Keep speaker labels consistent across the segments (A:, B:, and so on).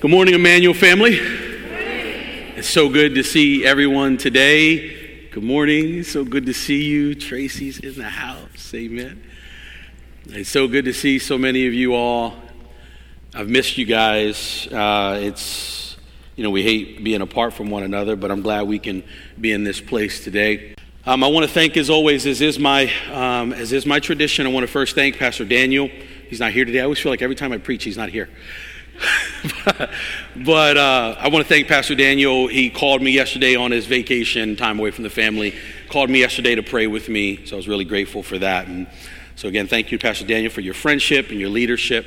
A: Good morning, Immanuel family. It's so good to see everyone today. Good morning. So good to see you. Tracy's in the house. Amen. It's so good to see so many of you all. I've missed you guys. Uh, it's, you know, we hate being apart from one another, but I'm glad we can be in this place today. Um, I want to thank, as always, as is my um, as is my tradition. I want to first thank Pastor Daniel. He's not here today. I always feel like every time I preach, he's not here. but uh, I want to thank Pastor Daniel. He called me yesterday on his vacation, time away from the family. Called me yesterday to pray with me, so I was really grateful for that. And so again, thank you, Pastor Daniel, for your friendship and your leadership.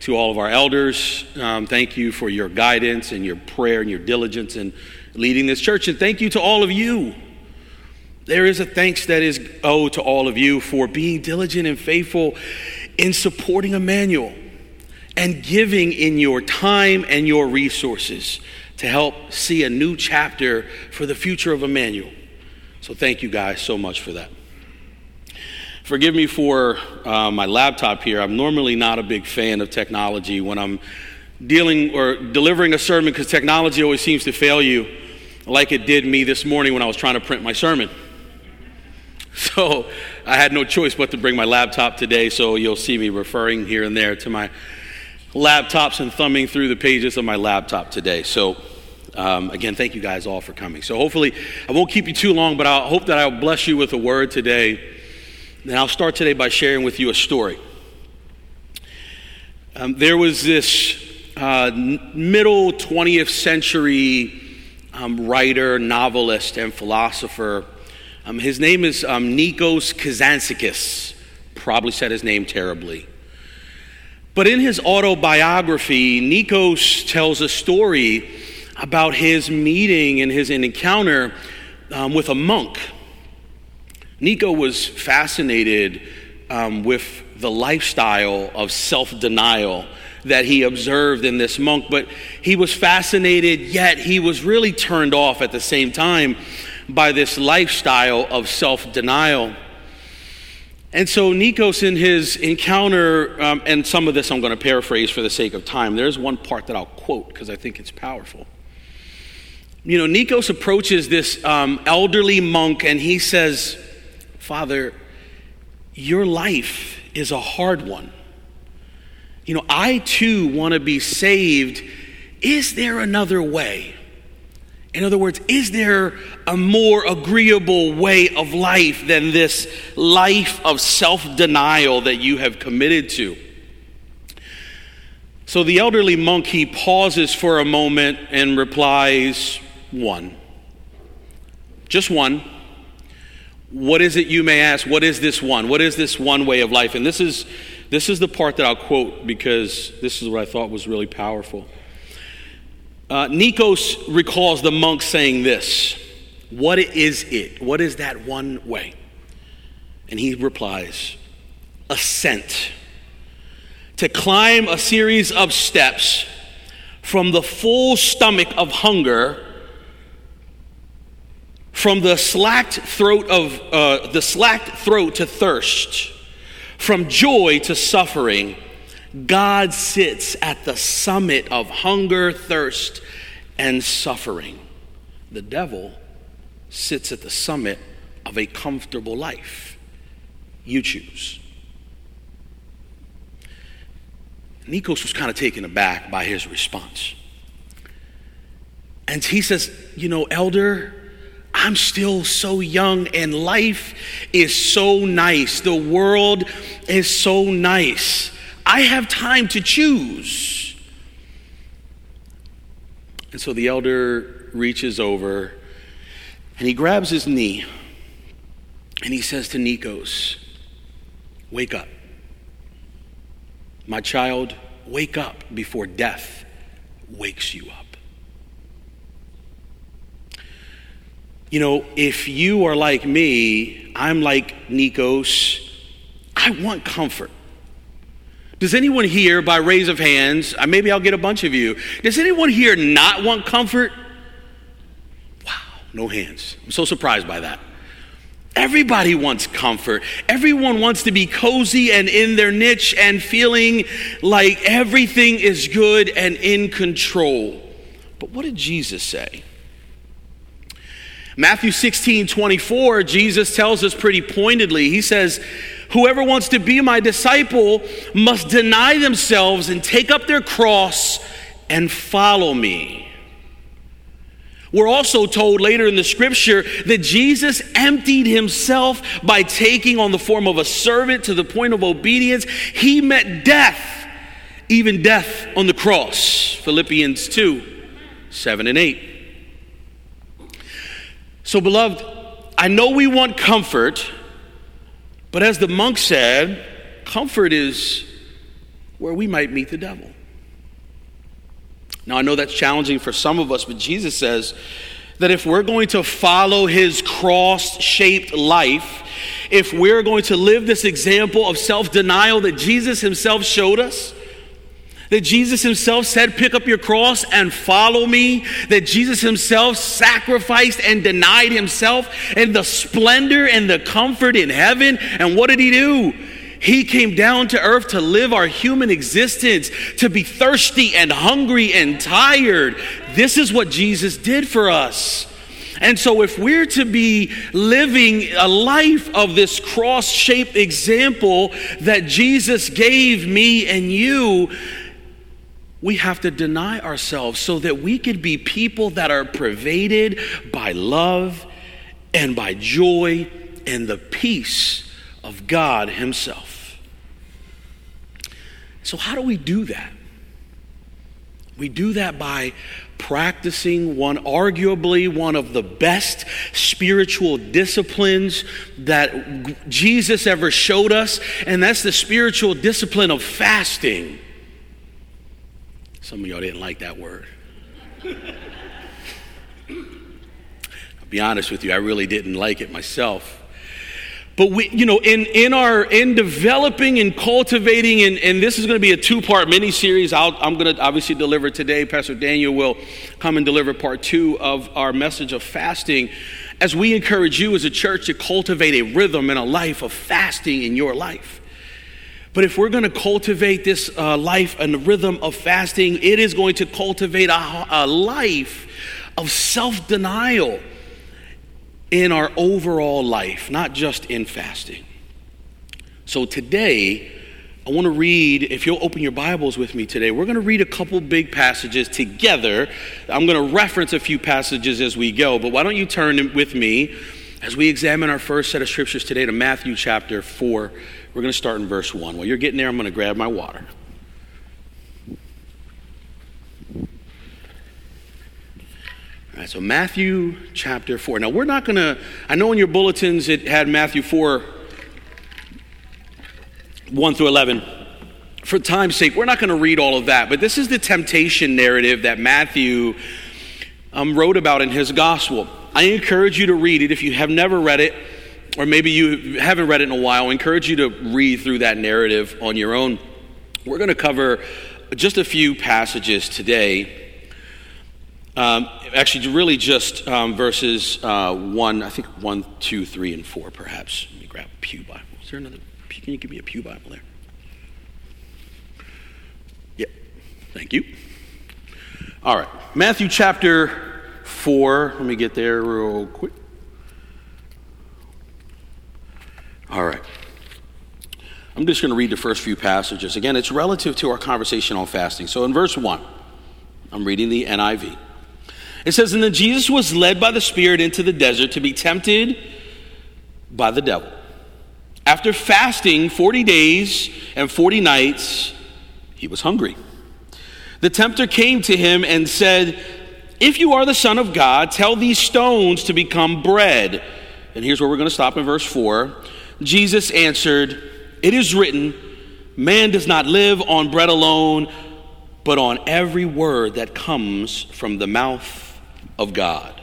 A: To all of our elders, um, thank you for your guidance and your prayer and your diligence in leading this church. And thank you to all of you. There is a thanks that is owed to all of you for being diligent and faithful in supporting Immanuel and giving in your time and your resources to help see a new chapter for the future of Immanuel. So, thank you guys so much for that. Forgive me for uh, my laptop here. I'm normally not a big fan of technology when I'm dealing or delivering a sermon because technology always seems to fail you, like it did me this morning when I was trying to print my sermon. So I had no choice but to bring my laptop today, so you'll see me referring here and there to my laptops and thumbing through the pages of my laptop today. So, um, again, thank you guys all for coming. So, hopefully, I won't keep you too long, but I hope that I'll bless you with a word today. And I'll start today by sharing with you a story. Um, there was this uh, middle 20th century um, writer, novelist, and philosopher. Um, his name is um, Nikos Kazantzakis. Probably said his name terribly. But in his autobiography, Nikos tells a story about his meeting and his encounter um, with a monk. Nico was fascinated um, with the lifestyle of self denial that he observed in this monk, but he was fascinated, yet he was really turned off at the same time by this lifestyle of self denial. And so, Nikos, in his encounter, um, and some of this I'm going to paraphrase for the sake of time, there's one part that I'll quote because I think it's powerful. You know, Nikos approaches this um, elderly monk and he says, Father, your life is a hard one. You know, I too want to be saved. Is there another way? In other words, is there a more agreeable way of life than this life of self denial that you have committed to? So the elderly monk, he pauses for a moment and replies, One. Just one. What is it you may ask? What is this one? What is this one way of life? And this is, this is the part that I'll quote because this is what I thought was really powerful. Uh, Nikos recalls the monk saying this What is it? What is that one way? And he replies, Ascent. To climb a series of steps from the full stomach of hunger, from the slacked throat of uh, the slacked throat to thirst, from joy to suffering God sits at the summit of hunger, thirst, and suffering. The devil sits at the summit of a comfortable life. You choose. Nikos was kind of taken aback by his response. And he says, You know, elder, I'm still so young and life is so nice. The world is so nice. I have time to choose. And so the elder reaches over and he grabs his knee and he says to Nikos, Wake up. My child, wake up before death wakes you up. You know, if you are like me, I'm like Nikos, I want comfort. Does anyone here, by raise of hands, uh, maybe I'll get a bunch of you, does anyone here not want comfort? Wow, no hands. I'm so surprised by that. Everybody wants comfort. Everyone wants to be cozy and in their niche and feeling like everything is good and in control. But what did Jesus say? Matthew 16, 24, Jesus tells us pretty pointedly. He says, Whoever wants to be my disciple must deny themselves and take up their cross and follow me. We're also told later in the scripture that Jesus emptied himself by taking on the form of a servant to the point of obedience. He met death, even death on the cross. Philippians 2 7 and 8. So, beloved, I know we want comfort, but as the monk said, comfort is where we might meet the devil. Now, I know that's challenging for some of us, but Jesus says that if we're going to follow his cross shaped life, if we're going to live this example of self denial that Jesus himself showed us, that Jesus himself said, Pick up your cross and follow me, that Jesus himself sacrificed and denied himself, and the splendor and the comfort in heaven. And what did he do? He came down to earth to live our human existence, to be thirsty and hungry and tired. This is what Jesus did for us. And so, if we're to be living a life of this cross shaped example that Jesus gave me and you, we have to deny ourselves so that we could be people that are pervaded by love and by joy and the peace of God Himself. So, how do we do that? We do that by practicing one, arguably one of the best spiritual disciplines that Jesus ever showed us, and that's the spiritual discipline of fasting. Some of y'all didn't like that word. I'll be honest with you, I really didn't like it myself. But we, you know, in, in our in developing and cultivating, and, and this is going to be a two-part mini-series. i am going to obviously deliver today. Pastor Daniel will come and deliver part two of our message of fasting. As we encourage you as a church to cultivate a rhythm and a life of fasting in your life. But if we're going to cultivate this uh, life and rhythm of fasting, it is going to cultivate a, a life of self denial in our overall life, not just in fasting. So today, I want to read, if you'll open your Bibles with me today, we're going to read a couple big passages together. I'm going to reference a few passages as we go, but why don't you turn with me as we examine our first set of scriptures today to Matthew chapter 4. We're going to start in verse 1. While you're getting there, I'm going to grab my water. All right, so Matthew chapter 4. Now, we're not going to, I know in your bulletins it had Matthew 4, 1 through 11. For time's sake, we're not going to read all of that, but this is the temptation narrative that Matthew um, wrote about in his gospel. I encourage you to read it if you have never read it, or maybe you haven't read it in a while. I encourage you to read through that narrative on your own. We're going to cover just a few passages today um, actually, really just um, verses uh, 1, I think 1, 2, 3, and 4, perhaps. Let me grab a Pew Bible. Is there another? Can you give me a Pew Bible there? Yep. Thank you. All right. Matthew chapter 4. Let me get there real quick. All right. I'm just going to read the first few passages. Again, it's relative to our conversation on fasting. So in verse 1, I'm reading the NIV. It says, And then Jesus was led by the Spirit into the desert to be tempted by the devil. After fasting 40 days and 40 nights, he was hungry. The tempter came to him and said, If you are the Son of God, tell these stones to become bread. And here's where we're going to stop in verse 4. Jesus answered, It is written, Man does not live on bread alone, but on every word that comes from the mouth of God.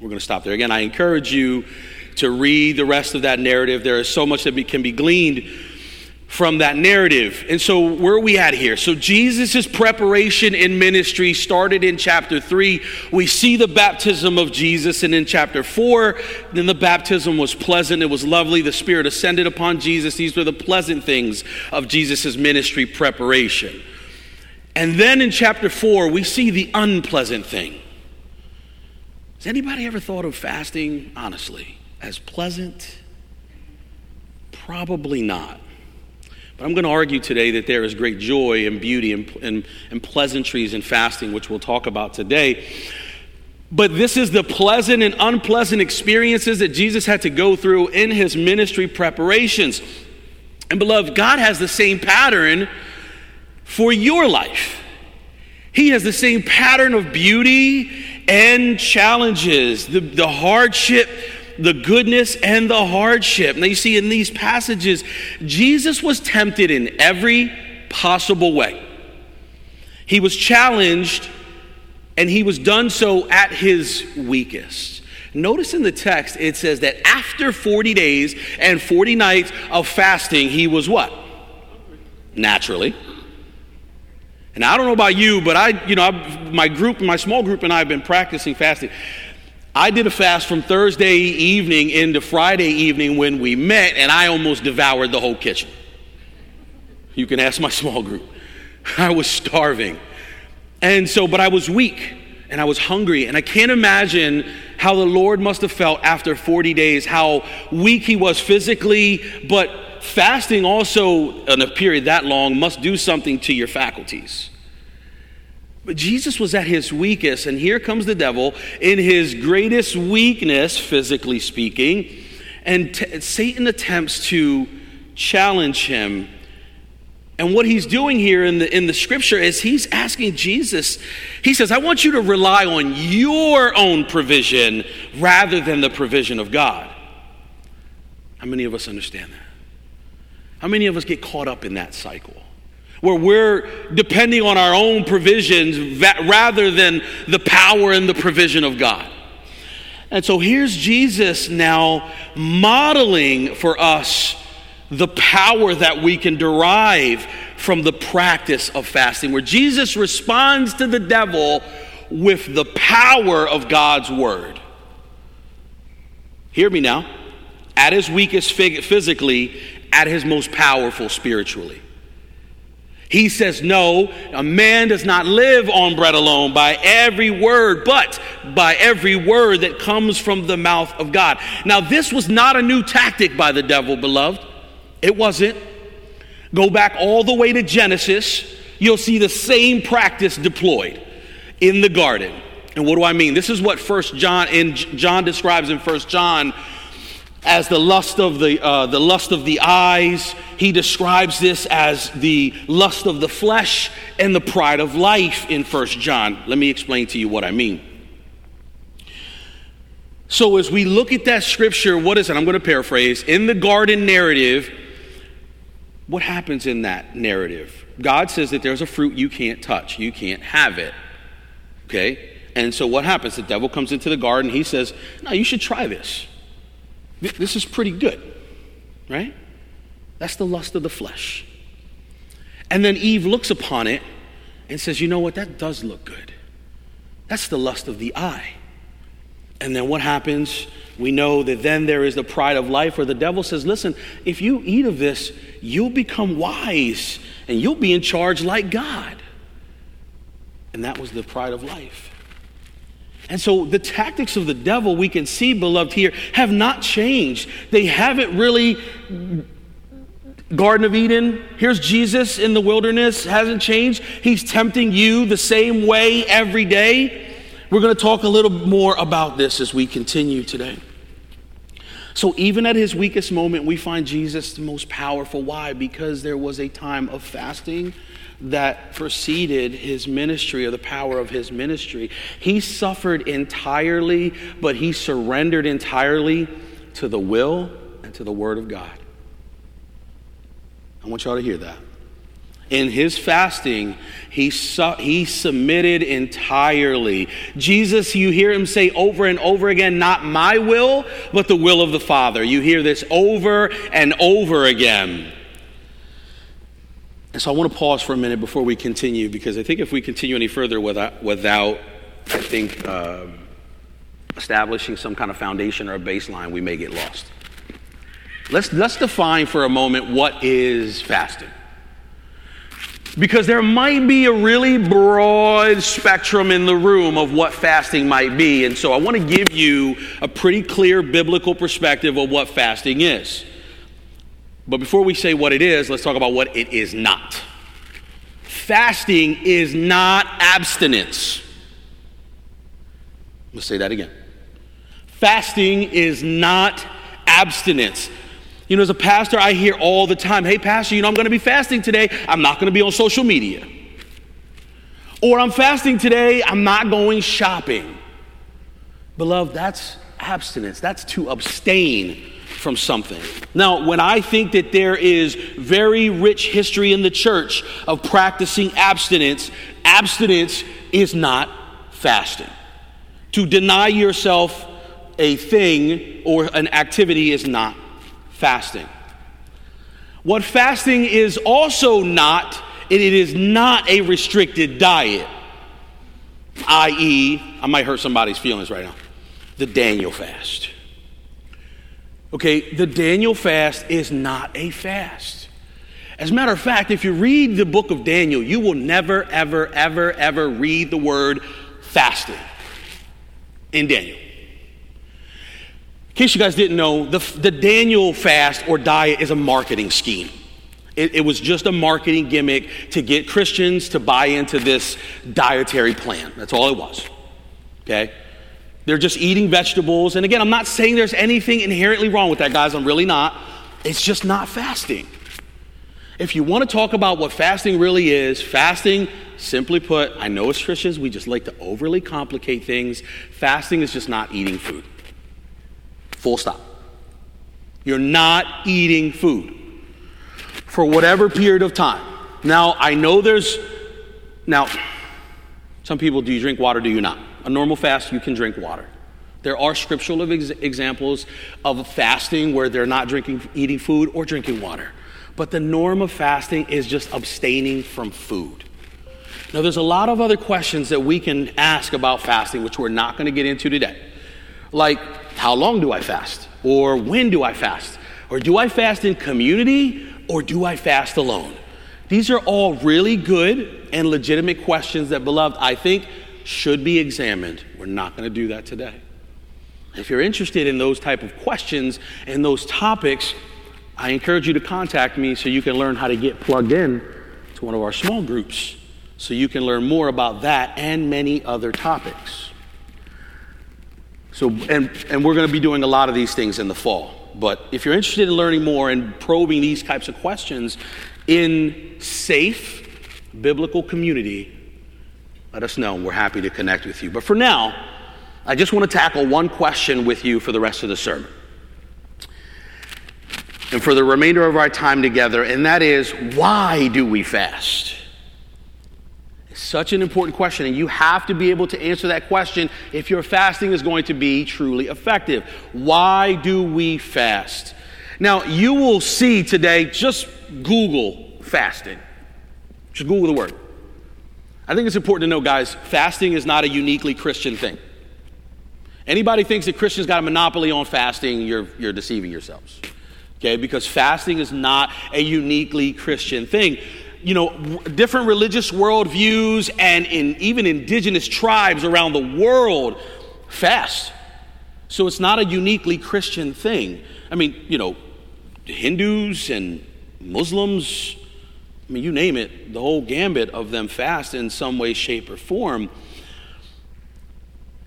A: We're going to stop there. Again, I encourage you to read the rest of that narrative. There is so much that can be gleaned. From that narrative. And so, where are we at here? So, Jesus' preparation in ministry started in chapter 3. We see the baptism of Jesus, and in chapter 4, then the baptism was pleasant, it was lovely. The Spirit ascended upon Jesus. These were the pleasant things of Jesus' ministry preparation. And then in chapter 4, we see the unpleasant thing. Has anybody ever thought of fasting, honestly, as pleasant? Probably not. But I'm going to argue today that there is great joy and beauty and, and, and, pleasantries in fasting, which we'll talk about today. But this is the pleasant and unpleasant experiences that Jesus had to go through in his ministry preparations. And beloved, God has the same pattern for your life. He has the same pattern of beauty and challenges, the, the hardship the goodness and the hardship. Now, you see, in these passages, Jesus was tempted in every possible way. He was challenged, and he was done so at his weakest. Notice in the text, it says that after 40 days and 40 nights of fasting, he was what? Naturally. And I don't know about you, but I, you know, I've, my group, my small group, and I have been practicing fasting. I did a fast from Thursday evening into Friday evening when we met, and I almost devoured the whole kitchen. You can ask my small group. I was starving. And so, but I was weak and I was hungry, and I can't imagine how the Lord must have felt after 40 days, how weak he was physically, but fasting also in a period that long must do something to your faculties. But Jesus was at his weakest, and here comes the devil in his greatest weakness, physically speaking, and t- Satan attempts to challenge him. And what he's doing here in the, in the scripture is he's asking Jesus, he says, I want you to rely on your own provision rather than the provision of God. How many of us understand that? How many of us get caught up in that cycle? Where we're depending on our own provisions rather than the power and the provision of God. And so here's Jesus now modeling for us the power that we can derive from the practice of fasting, where Jesus responds to the devil with the power of God's word. Hear me now. At his weakest physically, at his most powerful spiritually. He says, No, a man does not live on bread alone by every word, but by every word that comes from the mouth of God. Now, this was not a new tactic by the devil, beloved. It wasn't. Go back all the way to Genesis, you'll see the same practice deployed in the garden. And what do I mean? This is what First John in John describes in First John as the lust of the, uh, the lust of the eyes. He describes this as the lust of the flesh and the pride of life in First John. Let me explain to you what I mean. So, as we look at that scripture, what is it? I'm going to paraphrase. In the garden narrative, what happens in that narrative? God says that there's a fruit you can't touch, you can't have it. Okay? And so, what happens? The devil comes into the garden, he says, No, you should try this. This is pretty good, right? That's the lust of the flesh. And then Eve looks upon it and says, You know what? That does look good. That's the lust of the eye. And then what happens? We know that then there is the pride of life where the devil says, Listen, if you eat of this, you'll become wise and you'll be in charge like God. And that was the pride of life. And so the tactics of the devil we can see, beloved, here have not changed. They haven't really. Garden of Eden, here's Jesus in the wilderness, hasn't changed. He's tempting you the same way every day. We're going to talk a little more about this as we continue today. So, even at his weakest moment, we find Jesus the most powerful. Why? Because there was a time of fasting that preceded his ministry or the power of his ministry. He suffered entirely, but he surrendered entirely to the will and to the word of God. I want y'all to hear that. In his fasting, he, su- he submitted entirely. Jesus, you hear him say over and over again, not my will, but the will of the Father. You hear this over and over again. And so I want to pause for a minute before we continue because I think if we continue any further without, without I think, uh, establishing some kind of foundation or a baseline, we may get lost. Let's, let's define for a moment what is fasting. Because there might be a really broad spectrum in the room of what fasting might be. And so I want to give you a pretty clear biblical perspective of what fasting is. But before we say what it is, let's talk about what it is not. Fasting is not abstinence. Let's say that again. Fasting is not abstinence. You know, as a pastor, I hear all the time, hey, Pastor, you know, I'm going to be fasting today. I'm not going to be on social media. Or I'm fasting today. I'm not going shopping. Beloved, that's abstinence. That's to abstain from something. Now, when I think that there is very rich history in the church of practicing abstinence, abstinence is not fasting. To deny yourself a thing or an activity is not fasting. What fasting is also not, it is not a restricted diet, i.e., I might hurt somebody's feelings right now, the Daniel fast. Okay, the Daniel fast is not a fast. As a matter of fact, if you read the book of Daniel, you will never, ever, ever, ever read the word fasting in Daniel case you guys didn't know, the, the Daniel fast or diet is a marketing scheme. It, it, was just a marketing gimmick to get Christians to buy into this dietary plan. That's all it was. Okay? They're just eating vegetables. And again, I'm not saying there's anything inherently wrong with that, guys. I'm really not. It's just not fasting. If you want to talk about what fasting really is, fasting, simply put, I know as Christians we just like to overly complicate things. Fasting is just not eating food. Full stop. You're not eating food for whatever period of time. Now, I know there's, now, some people, do you drink water? Do you not? A normal fast, you can drink water. There are scriptural ex- examples of fasting where they're not drinking, eating food or drinking water. But the norm of fasting is just abstaining from food. Now, there's a lot of other questions that we can ask about fasting, which we're not going to get into today. Like, how long do I fast? Or when do I fast? Or do I fast in community or do I fast alone? These are all really good and legitimate questions that, beloved, I think should be examined. We're not going to do that today. If you're interested in those type of questions and those topics, I encourage you to contact me so you can learn how to get plugged in to one of our small groups so you can learn more about that and many other topics. So, and, and we're going to be doing a lot of these things in the fall. But if you're interested in learning more and probing these types of questions in safe biblical community, let us know. We're happy to connect with you. But for now, I just want to tackle one question with you for the rest of the sermon. And for the remainder of our time together, and that is why do we fast? Such an important question, and you have to be able to answer that question if your fasting is going to be truly effective. Why do we fast? Now, you will see today, just Google fasting. Just Google the word. I think it's important to know, guys, fasting is not a uniquely Christian thing. Anybody thinks that Christians got a monopoly on fasting, you're, you're deceiving yourselves. Okay, because fasting is not a uniquely Christian thing you know, different religious worldviews and in even indigenous tribes around the world fast. So it's not a uniquely Christian thing. I mean, you know, Hindus and Muslims, I mean, you name it, the whole gambit of them fast in some way, shape, or form.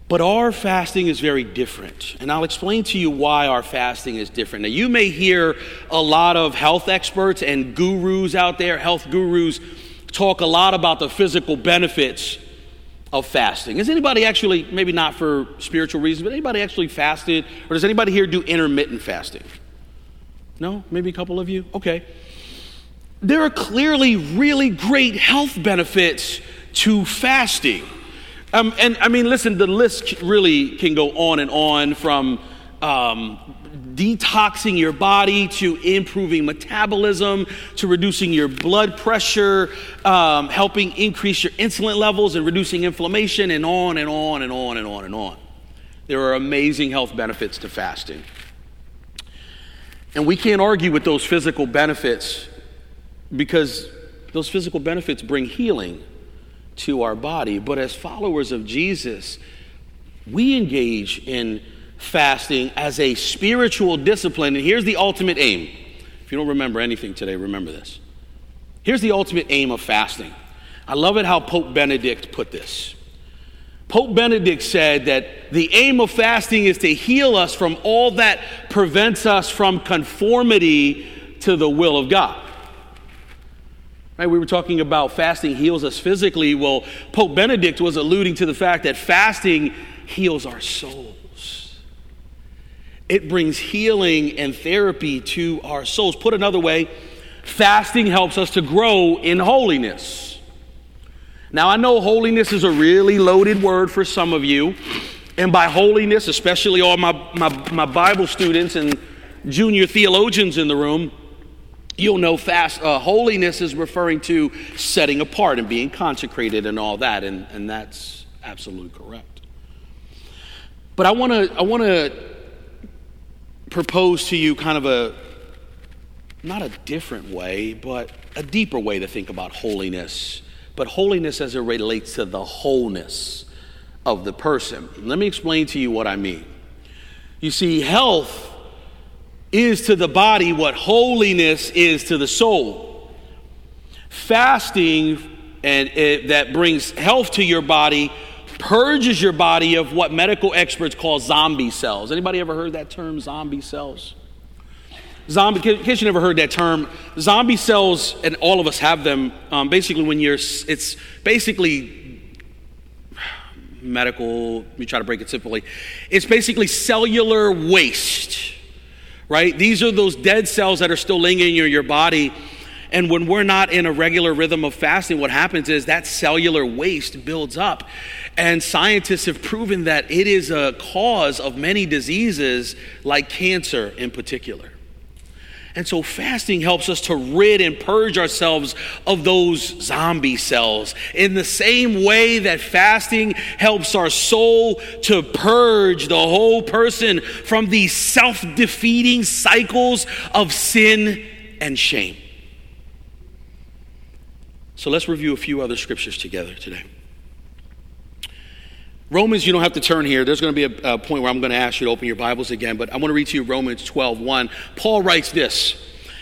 A: But our fasting is very different. And I'll explain to you why our fasting is different. Now, you may hear a lot of health experts and gurus out there, health gurus, talk a lot about the physical benefits of fasting. Has anybody actually, maybe not for spiritual reasons, but anybody actually fasted? Or does anybody here do intermittent fasting? No? Maybe a couple of you? Okay. There are clearly really great health benefits to fasting. Um, and I mean, listen, the list really can go on and on from um, detoxing your body to improving metabolism to reducing your blood pressure, um, helping increase your insulin levels and reducing inflammation, and on and on and on and on and on. There are amazing health benefits to fasting. And we can't argue with those physical benefits because those physical benefits bring healing to our body. But as followers of Jesus, we engage in fasting as a spiritual discipline. And here's the ultimate aim. If you don't remember anything today, remember this. Here's the ultimate aim of fasting. I love it how Pope Benedict put this. Pope Benedict said that the aim of fasting is to heal us from all that prevents us from conformity to the will of God. Right, we were talking about fasting heals us physically. Well, Pope Benedict was alluding to the fact that fasting heals our souls. It brings healing and therapy to our souls. Put another way, fasting helps us to grow in holiness. Now, I know holiness is a really loaded word for some of you. And by holiness, especially all my, my, my Bible students and junior theologians in the room, you'll know fast uh, holiness is referring to setting apart and being consecrated and all that and, and that's absolutely correct but i want to i want to propose to you kind of a not a different way but a deeper way to think about holiness but holiness as it relates to the wholeness of the person. Let me explain to you what I mean. You see, health is to the body what holiness is to the soul. Fasting and it, that brings health to your body purges your body of what medical experts call zombie cells. Anybody ever heard that term, zombie cells? Zombie, in case you never heard that term, zombie cells, and all of us have them. Um, basically, when you're, it's basically medical. Let me try to break it simply. It's basically cellular waste, right? These are those dead cells that are still lingering in your, your body. And when we're not in a regular rhythm of fasting, what happens is that cellular waste builds up. And scientists have proven that it is a cause of many diseases, like cancer in particular. And so fasting helps us to rid and purge ourselves of those zombie cells. In the same way that fasting helps our soul to purge the whole person from these self defeating cycles of sin and shame. So let's review a few other scriptures together today. Romans, you don't have to turn here. There's going to be a, a, point where I'm going to ask you to open your Bibles again, but I want to read to you Romans 12 1. Paul writes this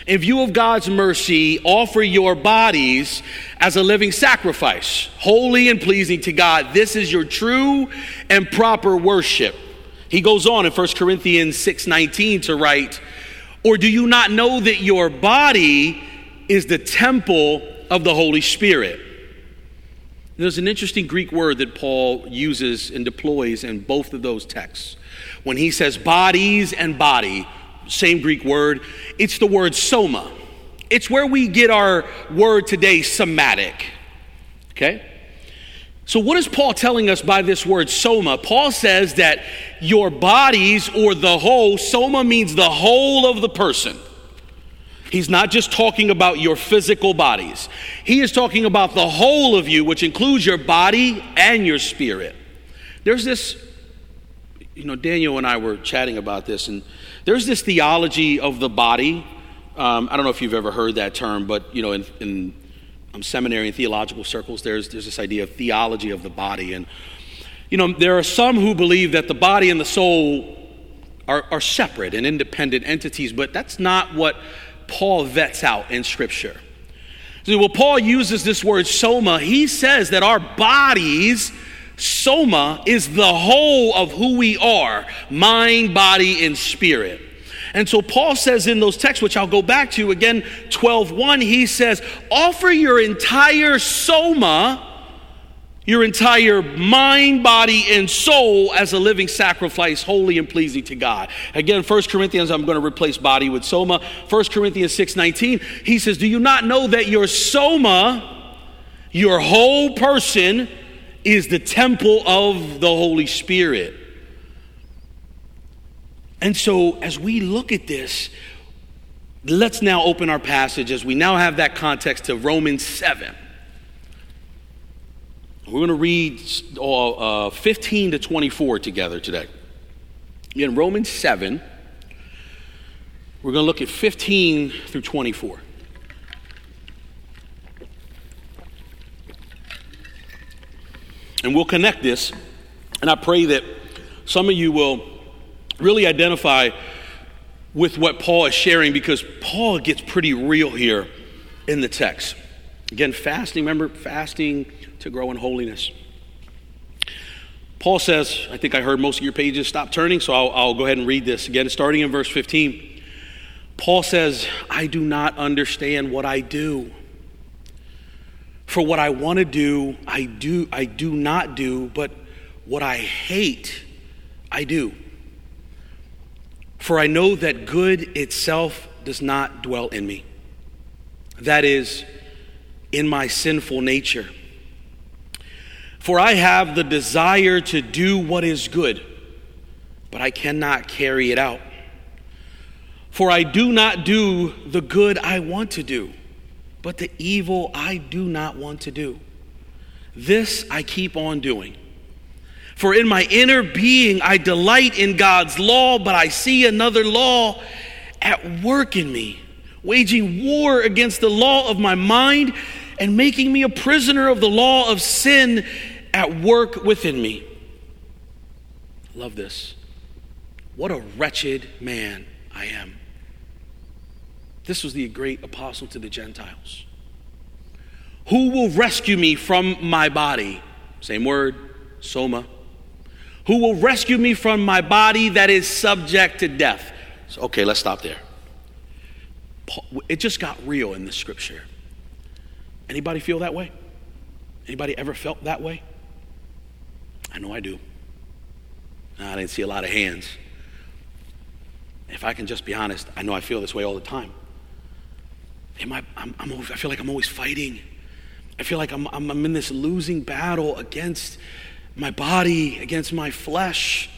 A: In view of God's mercy, offer your bodies as a living sacrifice, holy and pleasing to God. This is your true and proper worship. He goes on in 1 Corinthians 6:19 to write, Or do you not know that your body is the temple of the Holy Spirit? There's an interesting Greek word that Paul uses and deploys in both of those texts. When he says bodies and body, same Greek word, it's the word soma. It's where we get our word today, somatic. Okay? So, what is Paul telling us by this word soma? Paul says that your bodies or the whole, soma means the whole of the person. He's not just talking about your physical bodies. He is talking about the whole of you, which includes your body and your spirit. There's this, you know, Daniel and I were chatting about this, and there's this theology of the body. Um, I don't know if you've ever heard that term, but, you know, in, in um, seminary and theological circles, there's, there's this idea of theology of the body. And, you know, there are some who believe that the body and the soul are, are separate and independent entities, but that's not what Paul vets out in Scripture. So, well, Paul uses this word soma. He says that our bodies, soma, is the whole of who we are mind, body, and spirit. And so Paul says in those texts, which I'll go back to again, 12:1, he says, offer your entire soma your entire mind, body, and soul as a living sacrifice, holy and pleasing to God. Again, 1 Corinthians, I'm going to replace body with soma. 1 Corinthians 6:19, he says, Do you not know that your soma, your whole person, is the temple of the Holy Spirit? And so, as we look at this, let's now open our passage as we now have that context to Romans 7. We're going to read uh, 15 to 24 together today. In Romans 7, we're going to look at 15 through 24. And we'll connect this, and I pray that some of you will really identify with what Paul is sharing because Paul gets pretty real here in the text. Again, fasting, remember, fasting to grow in holiness. Paul says, I think I heard most of your pages stop turning, so I'll, I'll, go ahead and read this again, starting in verse 15. Paul says, I do not understand what I do. For what I want to do, I do, I do not do, but what I hate, I do. For I know that good itself does not dwell in me. That is, in my sinful nature. For I have the desire to do what is good, but I cannot carry it out. For I do not do the good I want to do, but the evil I do not want to do. This I keep on doing. For in my inner being I delight in God's law, but I see another law at work in me, waging war against the law of my mind and making me a prisoner of the law of sin at work within me. Love this. What a wretched man I am. This was the great apostle to the Gentiles. Who will rescue me from my body? Same word, soma who will rescue me from my body that is subject to death. So, okay, let's stop there. It just got real in the scripture. Anybody feel that way? Anybody ever felt that way? I know I do. I didn't see a lot of hands. If I can just be honest, I know I feel this way all the time. Am I, I'm, I'm always, I feel like I'm always fighting. I feel like I'm, I'm, I'm in this losing battle against my body, against my flesh.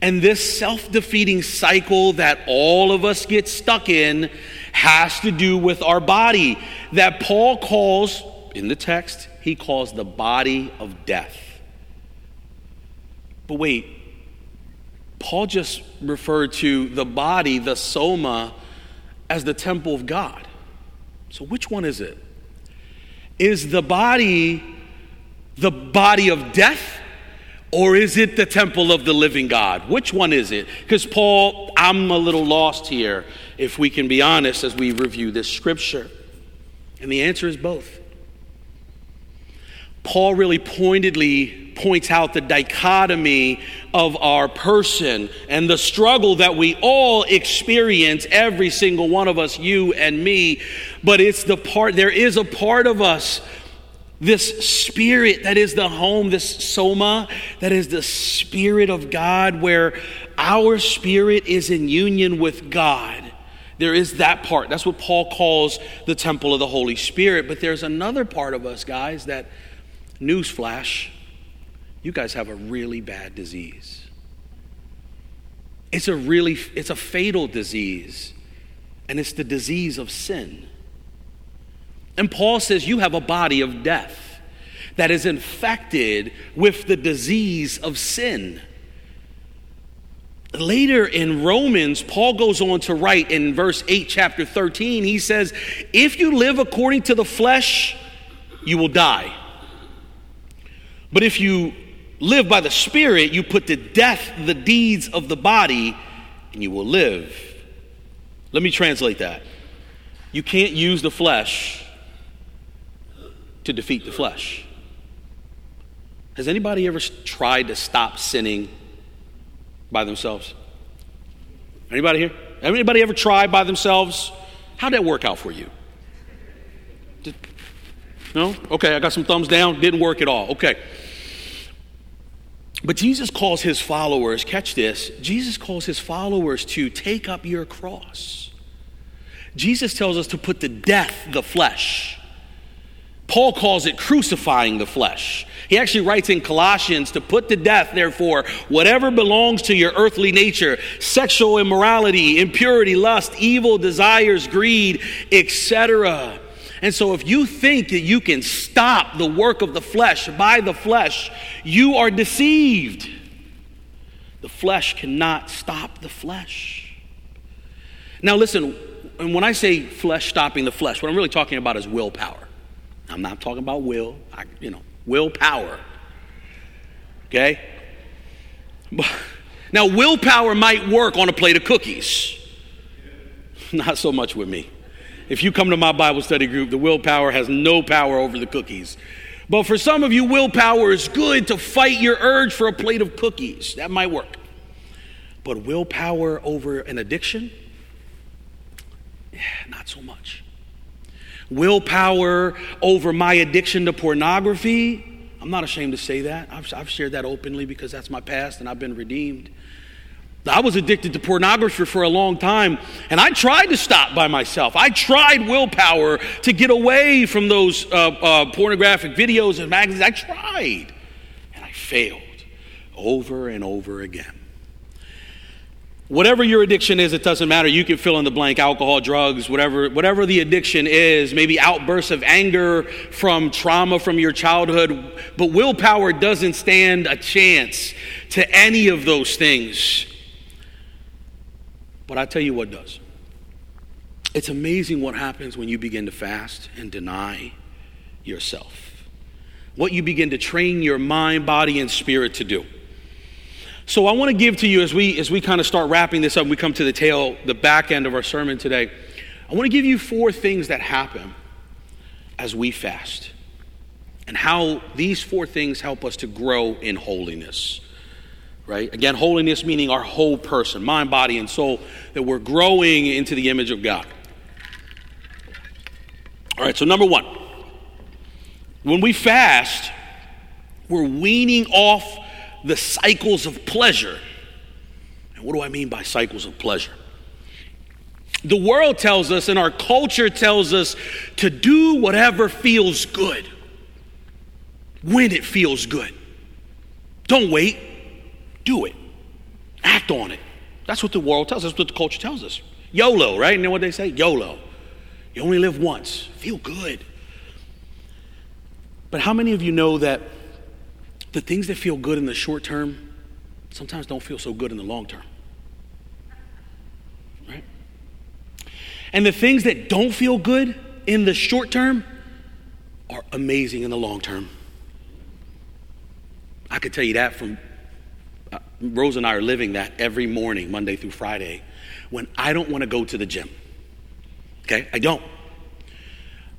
A: And this self defeating cycle that all of us get stuck in has to do with our body, that Paul calls, in the text, he calls the body of death. But wait, Paul just referred to the body, the soma, as the temple of God. So which one is it? Is the body the body of death or is it the temple of the living God? Which one is it? Because, Paul, I'm a little lost here, if we can be honest, as we review this scripture. And the answer is both. Paul really pointedly points out the dichotomy of our person and the struggle that we all experience, every single one of us, you and me. But it's the part, there is a part of us this spirit that is the home, this soma, that is the spirit of God, where our spirit is in union with God. There is that part. That's what Paul calls the temple of the Holy Spirit. But there's another part of us, guys, that, newsflash, you guys have a really bad disease. It's a really, it's a fatal disease, and it's the disease of sin. And Paul says, You have a body of death that is infected with the disease of sin. Later in Romans, Paul goes on to write in verse 8, chapter 13, he says, If you live according to the flesh, you will die. But if you live by the Spirit, you put to death the deeds of the body, and you will live. Let me translate that. You can't use the flesh to defeat the flesh. Has anybody ever tried to stop sinning by themselves? Anybody here? Anybody ever tried by themselves? How'd that work out for you? Did, no? Okay, I got some thumbs down. Didn't work at all. Okay. But Jesus calls his followers, catch this, Jesus calls his followers to take up your cross. Jesus tells us to put to death the flesh. Paul calls it crucifying the flesh. He actually writes in Colossians to put to death, therefore, whatever belongs to your earthly nature sexual immorality, impurity, lust, evil desires, greed, etc. And so, if you think that you can stop the work of the flesh by the flesh, you are deceived. The flesh cannot stop the flesh. Now, listen, and when I say flesh stopping the flesh, what I'm really talking about is willpower. I'm not talking about will, I, you know, willpower. Okay? Now, willpower might work on a plate of cookies. Not so much with me. If you come to my Bible study group, the willpower has no power over the cookies. But for some of you, willpower is good to fight your urge for a plate of cookies. That might work. But willpower over an addiction? Yeah, not so much willpower over my addiction to pornography. I'm not ashamed to say that. I've, I've, shared that openly because that's my past and I've been redeemed. I was addicted to pornography for a long time, and I tried to stop by myself. I tried willpower to get away from those uh, uh, pornographic videos and magazines. I tried, and I failed over and over again. Whatever your addiction is, it doesn't matter. You can fill in the blank alcohol, drugs, whatever, whatever the addiction is, maybe outbursts of anger from trauma from your childhood. But willpower doesn't stand a chance to any of those things. But I tell you what does. It's amazing what happens when you begin to fast and deny yourself. What you begin to train your mind, body, and spirit to do. So I want to give to you as we as we kind of start wrapping this up, we come to the tail, the back end of our sermon today. I want to give you four things that happen as we fast and how these four things help us to grow in holiness. Right? Again, holiness meaning our whole person, mind, body, and soul, that we're growing into the image of God. All right, so number one, when we fast, we're weaning off the cycles of pleasure. And what do I mean by cycles of pleasure? The world tells us and our culture tells us to do whatever feels good when it feels good. Don't wait, do it, act on it. That's what the world tells us, that's what the culture tells us. YOLO, right? You know what they say? YOLO. You only live once. Feel good. But how many of you know that the things that feel good in the short term sometimes don't feel so good in the long term. Right? And the things that don't feel good in the short term are amazing in the long term. I could tell you that from uh, Rose and I are living that every morning, Monday through Friday, when I don't want to go to the gym. Okay? I don't.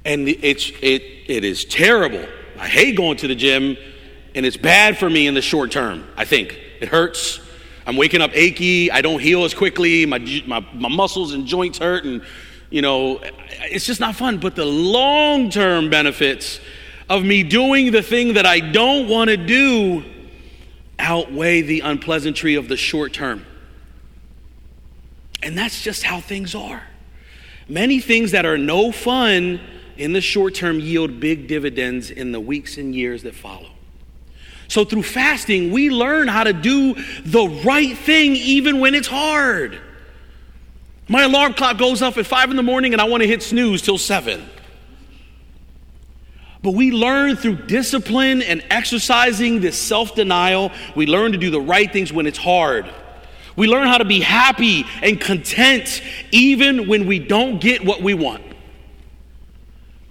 A: And it's, it, it is terrible. I hate going to the gym and it's bad for me in the short term, I think. It hurts. I'm waking up achy. I don't heal as quickly. My, my, my muscles and joints hurt. And, you know, it's just not fun. But the long term benefits of me doing the thing that I don't want to do outweigh the unpleasantry of the short term. And that's just how things are. Many things that are no fun in the short term yield big dividends in the weeks and years that follow. So through fasting, we learn how to do the right thing even when it's hard. My alarm clock goes off at five in the morning and I want to hit snooze till seven. But we learn through discipline and exercising this self denial, we learn to do the right things when it's hard. We learn how to be happy and content even when we don't get what we want.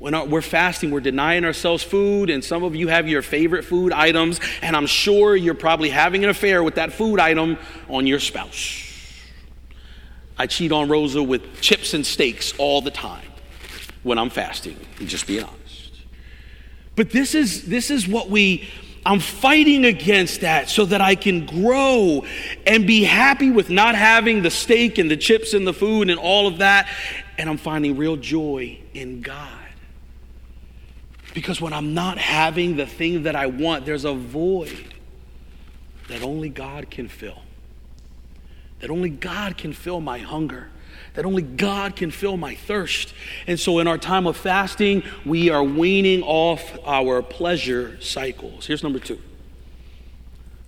A: When we're fasting, we're denying ourselves food, and some of you have your favorite food items, and I'm sure you're probably having an affair with that food item on your spouse. I cheat on Rosa with chips and steaks all the time when I'm fasting, just being honest. But this is this is what we I'm fighting against that so that I can grow and be happy with not having the steak and the chips and the food and all of that. And I'm finding real joy in God. Because when I'm not having the thing that I want, there's a void that only God can fill. That only God can fill my hunger. that only God can fill my thirst. And so, in our time of fasting, we are weaning off our pleasure cycles. Here's number two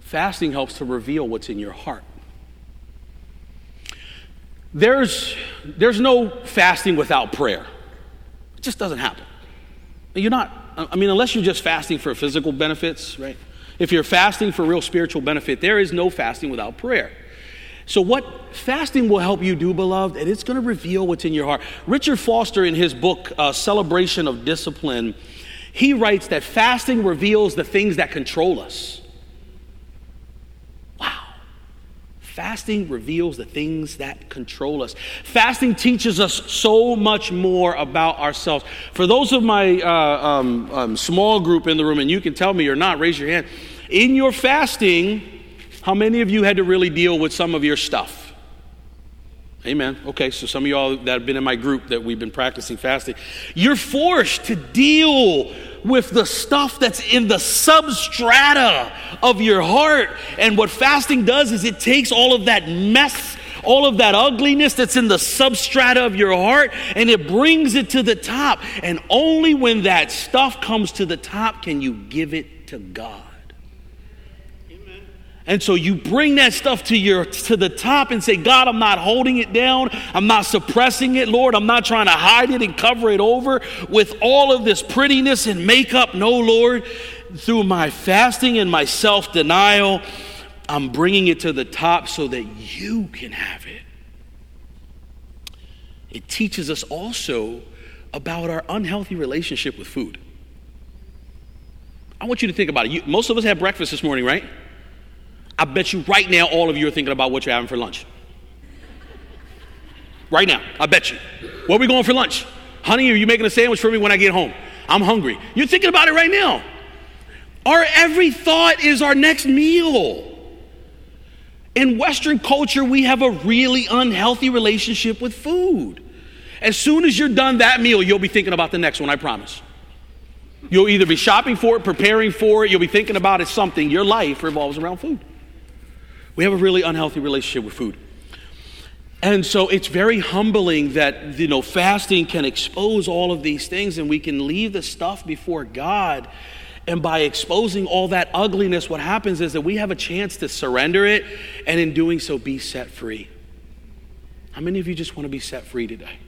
A: fasting helps to reveal what's in your heart. There's, there's no fasting without prayer, it just doesn't happen. You're not, I mean, unless you're just fasting for physical benefits, right? If you're fasting for real spiritual benefit, there is no fasting without prayer. So, what fasting will help you do, beloved, and it's going to reveal what's in your heart. Richard Foster, in his book, uh, Celebration of Discipline, he writes that fasting reveals the things that control us. Wow. Fasting reveals the things that control us. Fasting teaches us so much more about ourselves. For those of my uh, um, um, small group in the room, and you can tell me or not, raise your hand. In your fasting, how many of you had to really deal with some of your stuff? Amen. Okay, so some of y'all that have been in my group that we've been practicing fasting, you're forced to deal with the stuff that's in the substrata of your heart. And what fasting does is it takes all of that mess, all of that ugliness that's in the substrata of your heart, and it brings it to the top. And only when that stuff comes to the top can you give it to God. And so you bring that stuff to your to the top and say, God, I'm not holding it down. I'm not suppressing it, Lord. I'm not trying to hide it and cover it over with all of this prettiness and makeup. No, Lord. Through my fasting and my self-denial, I'm bringing it to the top so that you can have it. It teaches us also about our unhealthy relationship with food. I want you to think about it. You, most of us had breakfast this morning, right? I bet you right now all of you are thinking about what you're having for lunch. Right now, I bet you. Where we going for lunch? Honey, are you making a sandwich for me when I get home? I'm hungry. You're thinking about it right now. Our every thought is our next meal. In Western culture, we have a really unhealthy relationship with food. As soon as you're done that meal, you'll be thinking about the next one, I promise. You'll either be shopping for it, preparing for it, you'll be thinking about it something. Your life revolves around food. We have a really unhealthy relationship with food. And so it's very humbling that, you know, fasting can expose all of these things and we can leave the stuff before God. And by exposing all that ugliness, what happens is that we have a chance to surrender it and in doing so be set free. How many of you just want to be set free today?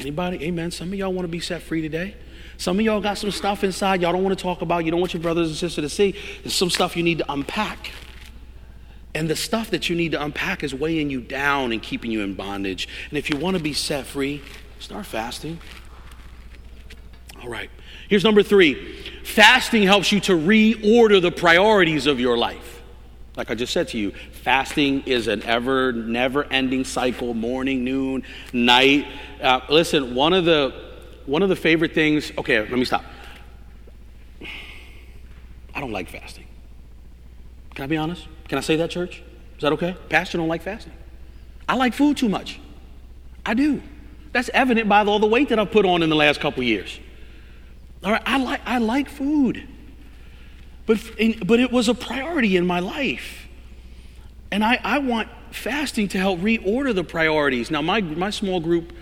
A: Anybody? Amen. Some of y'all want to be set free today. Some of y'all got some stuff inside y'all don't want to talk about. You don't want your brothers and sisters to see. There's some stuff you need to unpack. And the stuff that you need to unpack is weighing you down and keeping you in bondage. And if you want to be set free, start fasting. All right. Here's number three fasting helps you to reorder the priorities of your life. Like I just said to you, fasting is an ever, never ending cycle morning, noon, night. Uh, listen, one of, the, one of the favorite things, okay, let me stop. I don't like fasting. Can I be honest? Can I say that, church? Is that okay? Pastor don't like fasting. I like food too much. I do. That's evident by all the weight that I've put on in the last couple years. All right, I like I like food, but but it was a priority in my life, and I I want fasting to help reorder the priorities. Now my my small group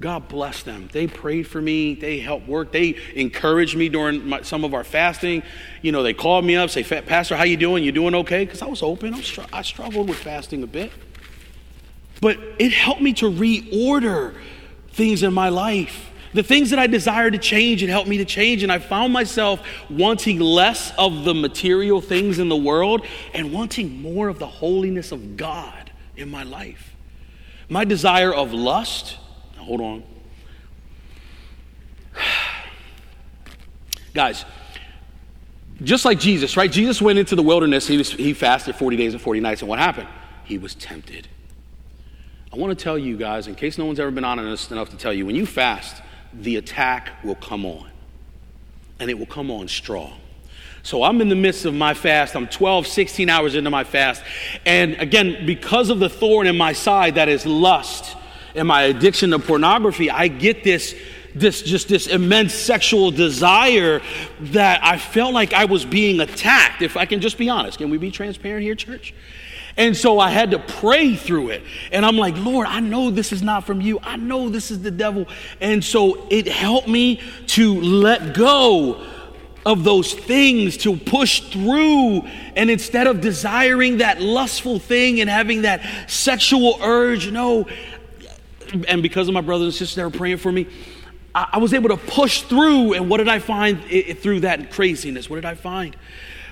A: God bless them. They prayed for me. They helped work. They encouraged me during my, some of our fasting. You know, they called me up, say, "Pastor, how you doing? You doing okay?" Because I was open. I, str- I struggled with fasting a bit, but it helped me to reorder things in my life. The things that I desired to change, it helped me to change, and I found myself wanting less of the material things in the world and wanting more of the holiness of God in my life. My desire of lust hold on. Guys, just like Jesus, right? Jesus went into the wilderness, he, was, he fasted 40 days and 40 nights, and what happened? He was tempted. I want to tell you guys, in case no one's ever been honest enough to tell you, when you fast, the attack will come on, and it will come on strong. So I'm in the midst of my fast. I'm 12, 16 hours into my fast. And again, because of the thorn in my side that is lust, and my addiction to pornography, I get this this just this immense sexual desire that I felt like I was being attacked. If I can just be honest, can we be transparent here, church? And so I had to pray through it. And I'm like, Lord, I know this is not from you. I know this is the devil. And so it helped me to let go of those things, to push through. And instead of desiring that lustful thing and having that sexual urge, no. And because of my brothers and sisters that were praying for me, I, was able to push through. And what did I find through that craziness? What did I find?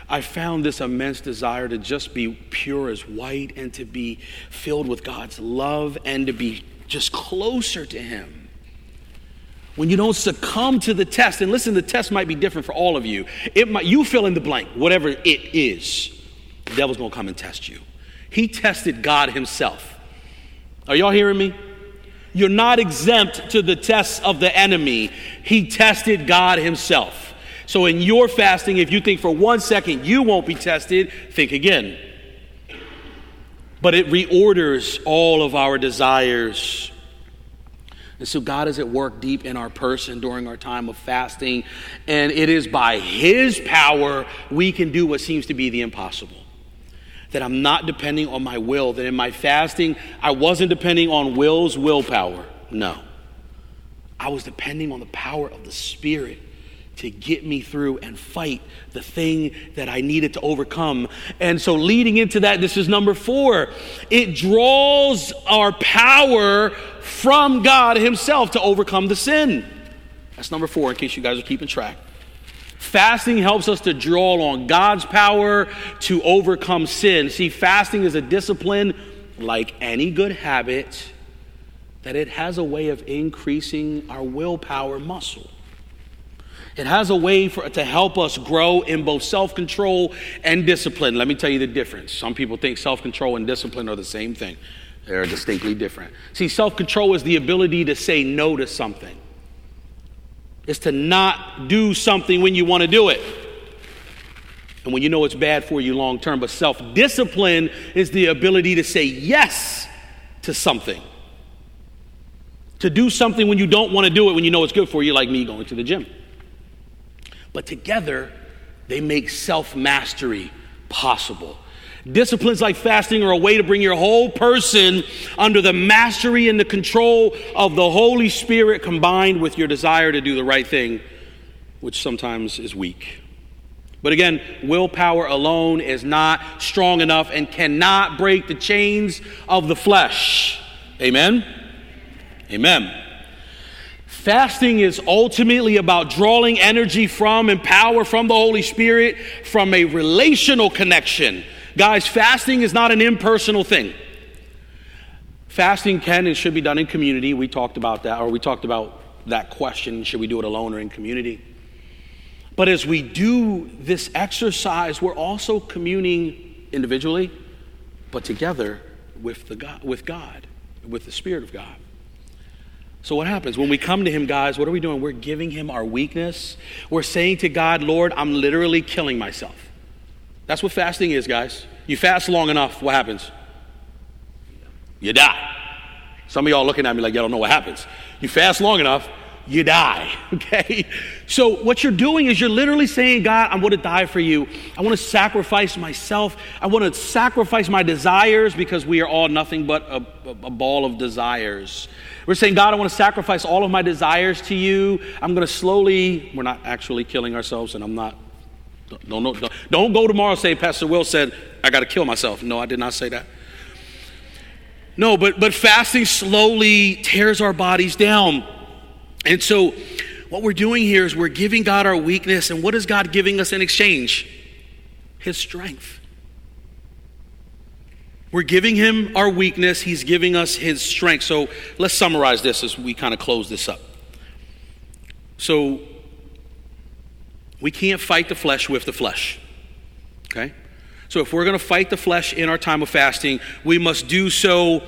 A: I found this immense desire to just be pure as white and to be filled with God's love and to be just closer to Him. When you don't succumb to the test, and listen, the test might be different for all of you. It might, you fill in the blank, whatever it is. The devil's gonna come and test you. He tested God Himself. Are y'all hearing me? You're not exempt to the tests of the enemy. He tested God Himself. So, in your fasting, if you think for one second you won't be tested, think again. But it reorders all of our desires. And so, God is at work deep in our person during our time of fasting. And it is by His power we can do what seems to be the impossible. That I'm not depending on my will, that in my fasting, I wasn't depending on will's willpower. No. I was depending on the power of the Spirit to get me through and fight the thing that I needed to overcome. And so, leading into that, this is number four it draws our power from God Himself to overcome the sin. That's number four, in case you guys are keeping track. Fasting helps us to draw on God's power to overcome sin. See, fasting is a discipline like any good habit that it has a way of increasing our willpower muscle. It has a way for, to help us grow in both self control and discipline. Let me tell you the difference. Some people think self control and discipline are the same thing, they're distinctly different. See, self control is the ability to say no to something, it's to not do something when you want to do it. And when you know it's bad for you long term, but self discipline is the ability to say yes to something. To do something when you don't want to do it, when you know it's good for you, like me going to the gym. But together, they make self mastery possible. Disciplines like fasting are a way to bring your whole person under the mastery and the control of the Holy Spirit combined with your desire to do the right thing, which sometimes is weak. But again, willpower alone is not strong enough and cannot break the chains of the flesh. Amen? Amen. Fasting is ultimately about drawing energy from and power from the Holy Spirit from a relational connection. Guys, fasting is not an impersonal thing. Fasting can and should be done in community. We talked about that, or we talked about that question should we do it alone or in community? But as we do this exercise, we're also communing individually, but together with, the God, with God, with the Spirit of God. So, what happens? When we come to Him, guys, what are we doing? We're giving Him our weakness. We're saying to God, Lord, I'm literally killing myself. That's what fasting is, guys. You fast long enough, what happens? You die. Some of y'all looking at me like, y'all don't know what happens. You fast long enough, you die. Okay? So, what you're doing is you're literally saying, God, I'm going to die for you. I want to sacrifice myself. I want to sacrifice my desires because we are all nothing but a, a ball of desires. We're saying, God, I want to sacrifice all of my desires to you. I'm going to slowly, we're not actually killing ourselves, and I'm not. Don't, don't, don't, go tomorrow and say, Pastor Will said, I got to kill myself. No, I did not say that. No, but, but fasting slowly tears our bodies down. And so, what we're doing here is we're giving God our weakness, and what is God giving us in exchange? His strength. We're giving him our weakness, he's giving us his strength. So let's summarize this as we kind of close this up. So we can't fight the flesh with the flesh. Okay? So if we're going to fight the flesh in our time of fasting, we must do so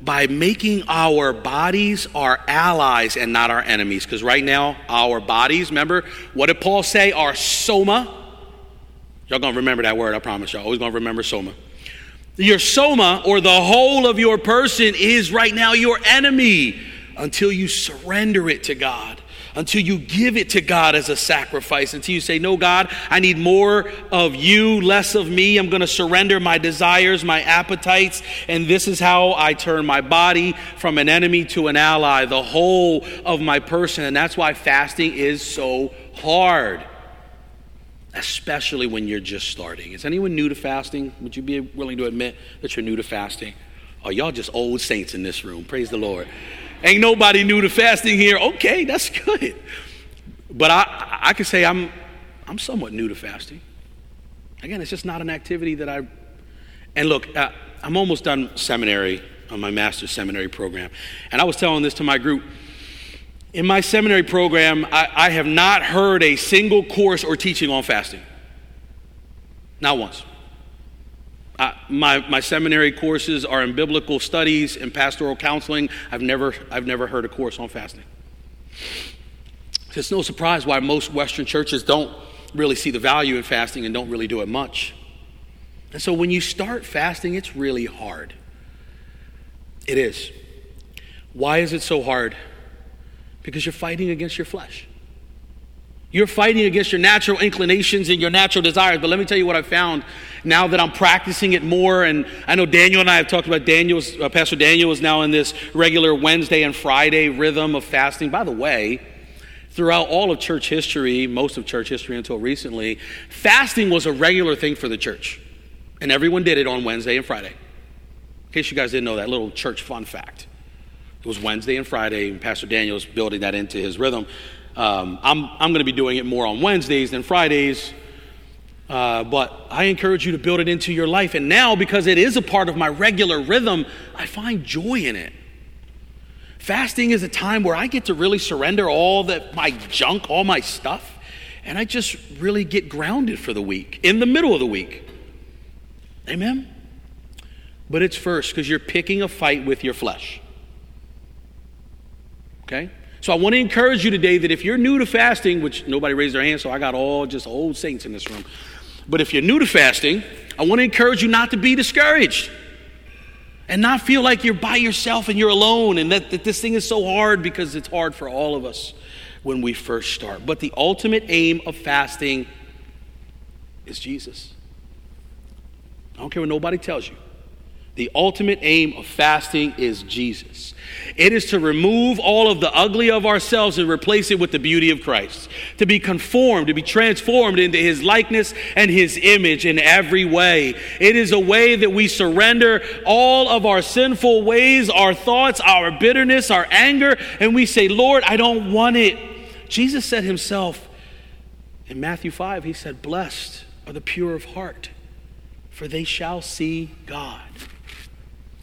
A: by making our bodies our allies and not our enemies. Because right now, our bodies, remember, what did Paul say? Our soma. Y'all gonna remember that word, I promise y'all. Always gonna remember soma. Your soma, or the whole of your person, is right now your enemy until you surrender it to God, until you give it to God as a sacrifice, until you say, No, God, I need more of you, less of me. I'm going to surrender my desires, my appetites, and this is how I turn my body from an enemy to an ally, the whole of my person. And that's why fasting is so hard, especially when you're just starting. Is anyone new to fasting? Would you be willing to admit that you're new to fasting? Are y'all just old saints in this room. Praise the Lord. Ain't nobody new to fasting here. Okay, that's good. But I, I can say I'm, I'm somewhat new to fasting. Again, it's just not an activity that I. And look, uh, I'm almost done seminary on my master's seminary program. And I was telling this to my group. In my seminary program, I, I have not heard a single course or teaching on fasting. Not once. Uh, my, my seminary courses are in biblical studies and pastoral counseling. I've never, I've never heard a course on fasting. It's no surprise why most Western churches don't really see the value in fasting and don't really do it much. And so when you start fasting, it's really hard. It is. Why is it so hard? Because you're fighting against your flesh. You're fighting against your natural inclinations and your natural desires. But let me tell you what I've found now that I'm practicing it more. And I know Daniel and I have talked about Daniel's, uh, Pastor Daniel is now in this regular Wednesday and Friday rhythm of fasting. By the way, throughout all of church history, most of church history until recently, fasting was a regular thing for the church. And everyone did it on Wednesday and Friday. In case you guys didn't know that little church fun fact. It was Wednesday and Friday, and Pastor Daniel's building that into his rhythm. Um, I'm, I'm going to be doing it more on Wednesdays than Fridays. Uh, but I encourage you to build it into your life. And now, because it is a part of my regular rhythm, I find joy in it. Fasting is a time where I get to really surrender all that my junk, all my stuff, and I just really get grounded for the week, in the middle of the week. Amen? But it's first because you're picking a fight with your flesh. Okay? So I want to encourage you today that if you're new to fasting, which nobody raised their hand, so I got all just old saints in this room. But if you're new to fasting, I want to encourage you not to be discouraged and not feel like you're by yourself and you're alone and that, that this thing is so hard because it's hard for all of us when we first start. But the ultimate aim of fasting is Jesus. I don't care what nobody tells you. The ultimate aim of fasting is Jesus. It is to remove all of the ugly of ourselves and replace it with the beauty of Christ. To be conformed, to be transformed into his likeness and his image in every way. It is a way that we surrender all of our sinful ways, our thoughts, our bitterness, our anger, and we say, Lord, I don't want it. Jesus said himself in Matthew 5, he said, Blessed are the pure of heart, for they shall see God.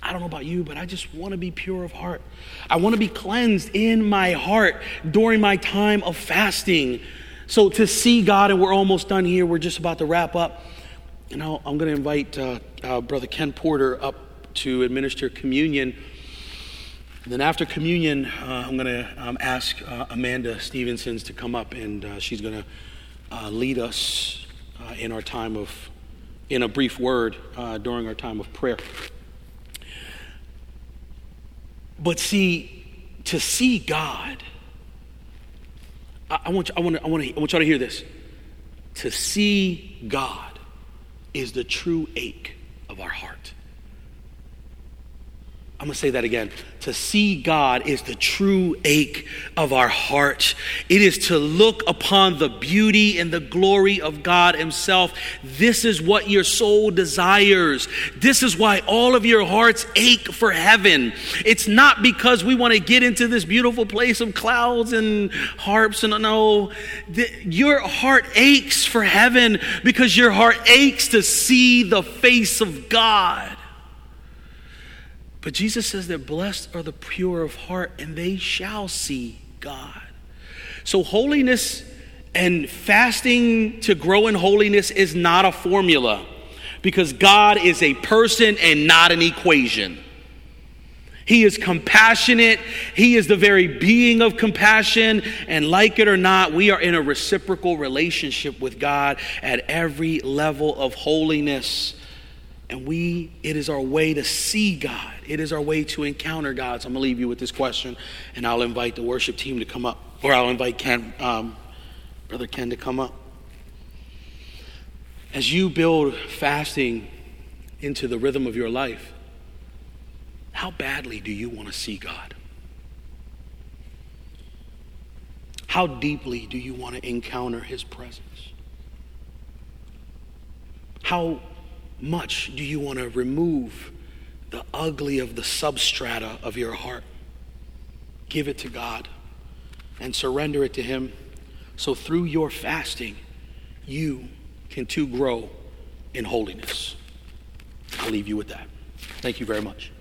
A: I don't know about you, but I just want to be pure of heart. I want to be cleansed in my heart during my time of fasting. So to see God, and we're almost done here, we're just about to wrap up. You know, I'm going to invite uh, uh, Brother Ken Porter up to administer communion. And then after communion, uh, I'm going to um, ask uh, Amanda Stevensons to come up, and uh, she's going to uh, lead us in our time of, in a brief word, during our time of prayer. But see, to see God, I, I, want, you, I, want, I, want, I want y'all to hear this. To see God is the true ache of our heart. I'm going to say that again. To see God is the true ache of our heart. It is to look upon the beauty and the glory of God Himself. This is what your soul desires. This is why all of your hearts ache for heaven. It's not because we want to get into this beautiful place of clouds and harps and no. Your heart aches for heaven because your heart aches to see the face of God. But Jesus says that blessed are the pure of heart, and they shall see God. So, holiness and fasting to grow in holiness is not a formula because God is a person and not an equation. He is compassionate. He is the very being of compassion. And like it or not, we are in a reciprocal relationship with God at every level of holiness. And we, it is our way to see God. It is our way to encounter God. So I'm going to leave you with this question, and I'll invite the worship team to come up. or I'll invite Ken, um, Brother Ken, to come up. As you build fasting into the rhythm of your life, how badly do you want to see God? How deeply do you want to encounter His presence? How much do you want to remove the ugly of the substrata of your heart? Give it to God and surrender it to Him. So through your fasting, you can too grow in holiness. I'll leave you with that. Thank you very much.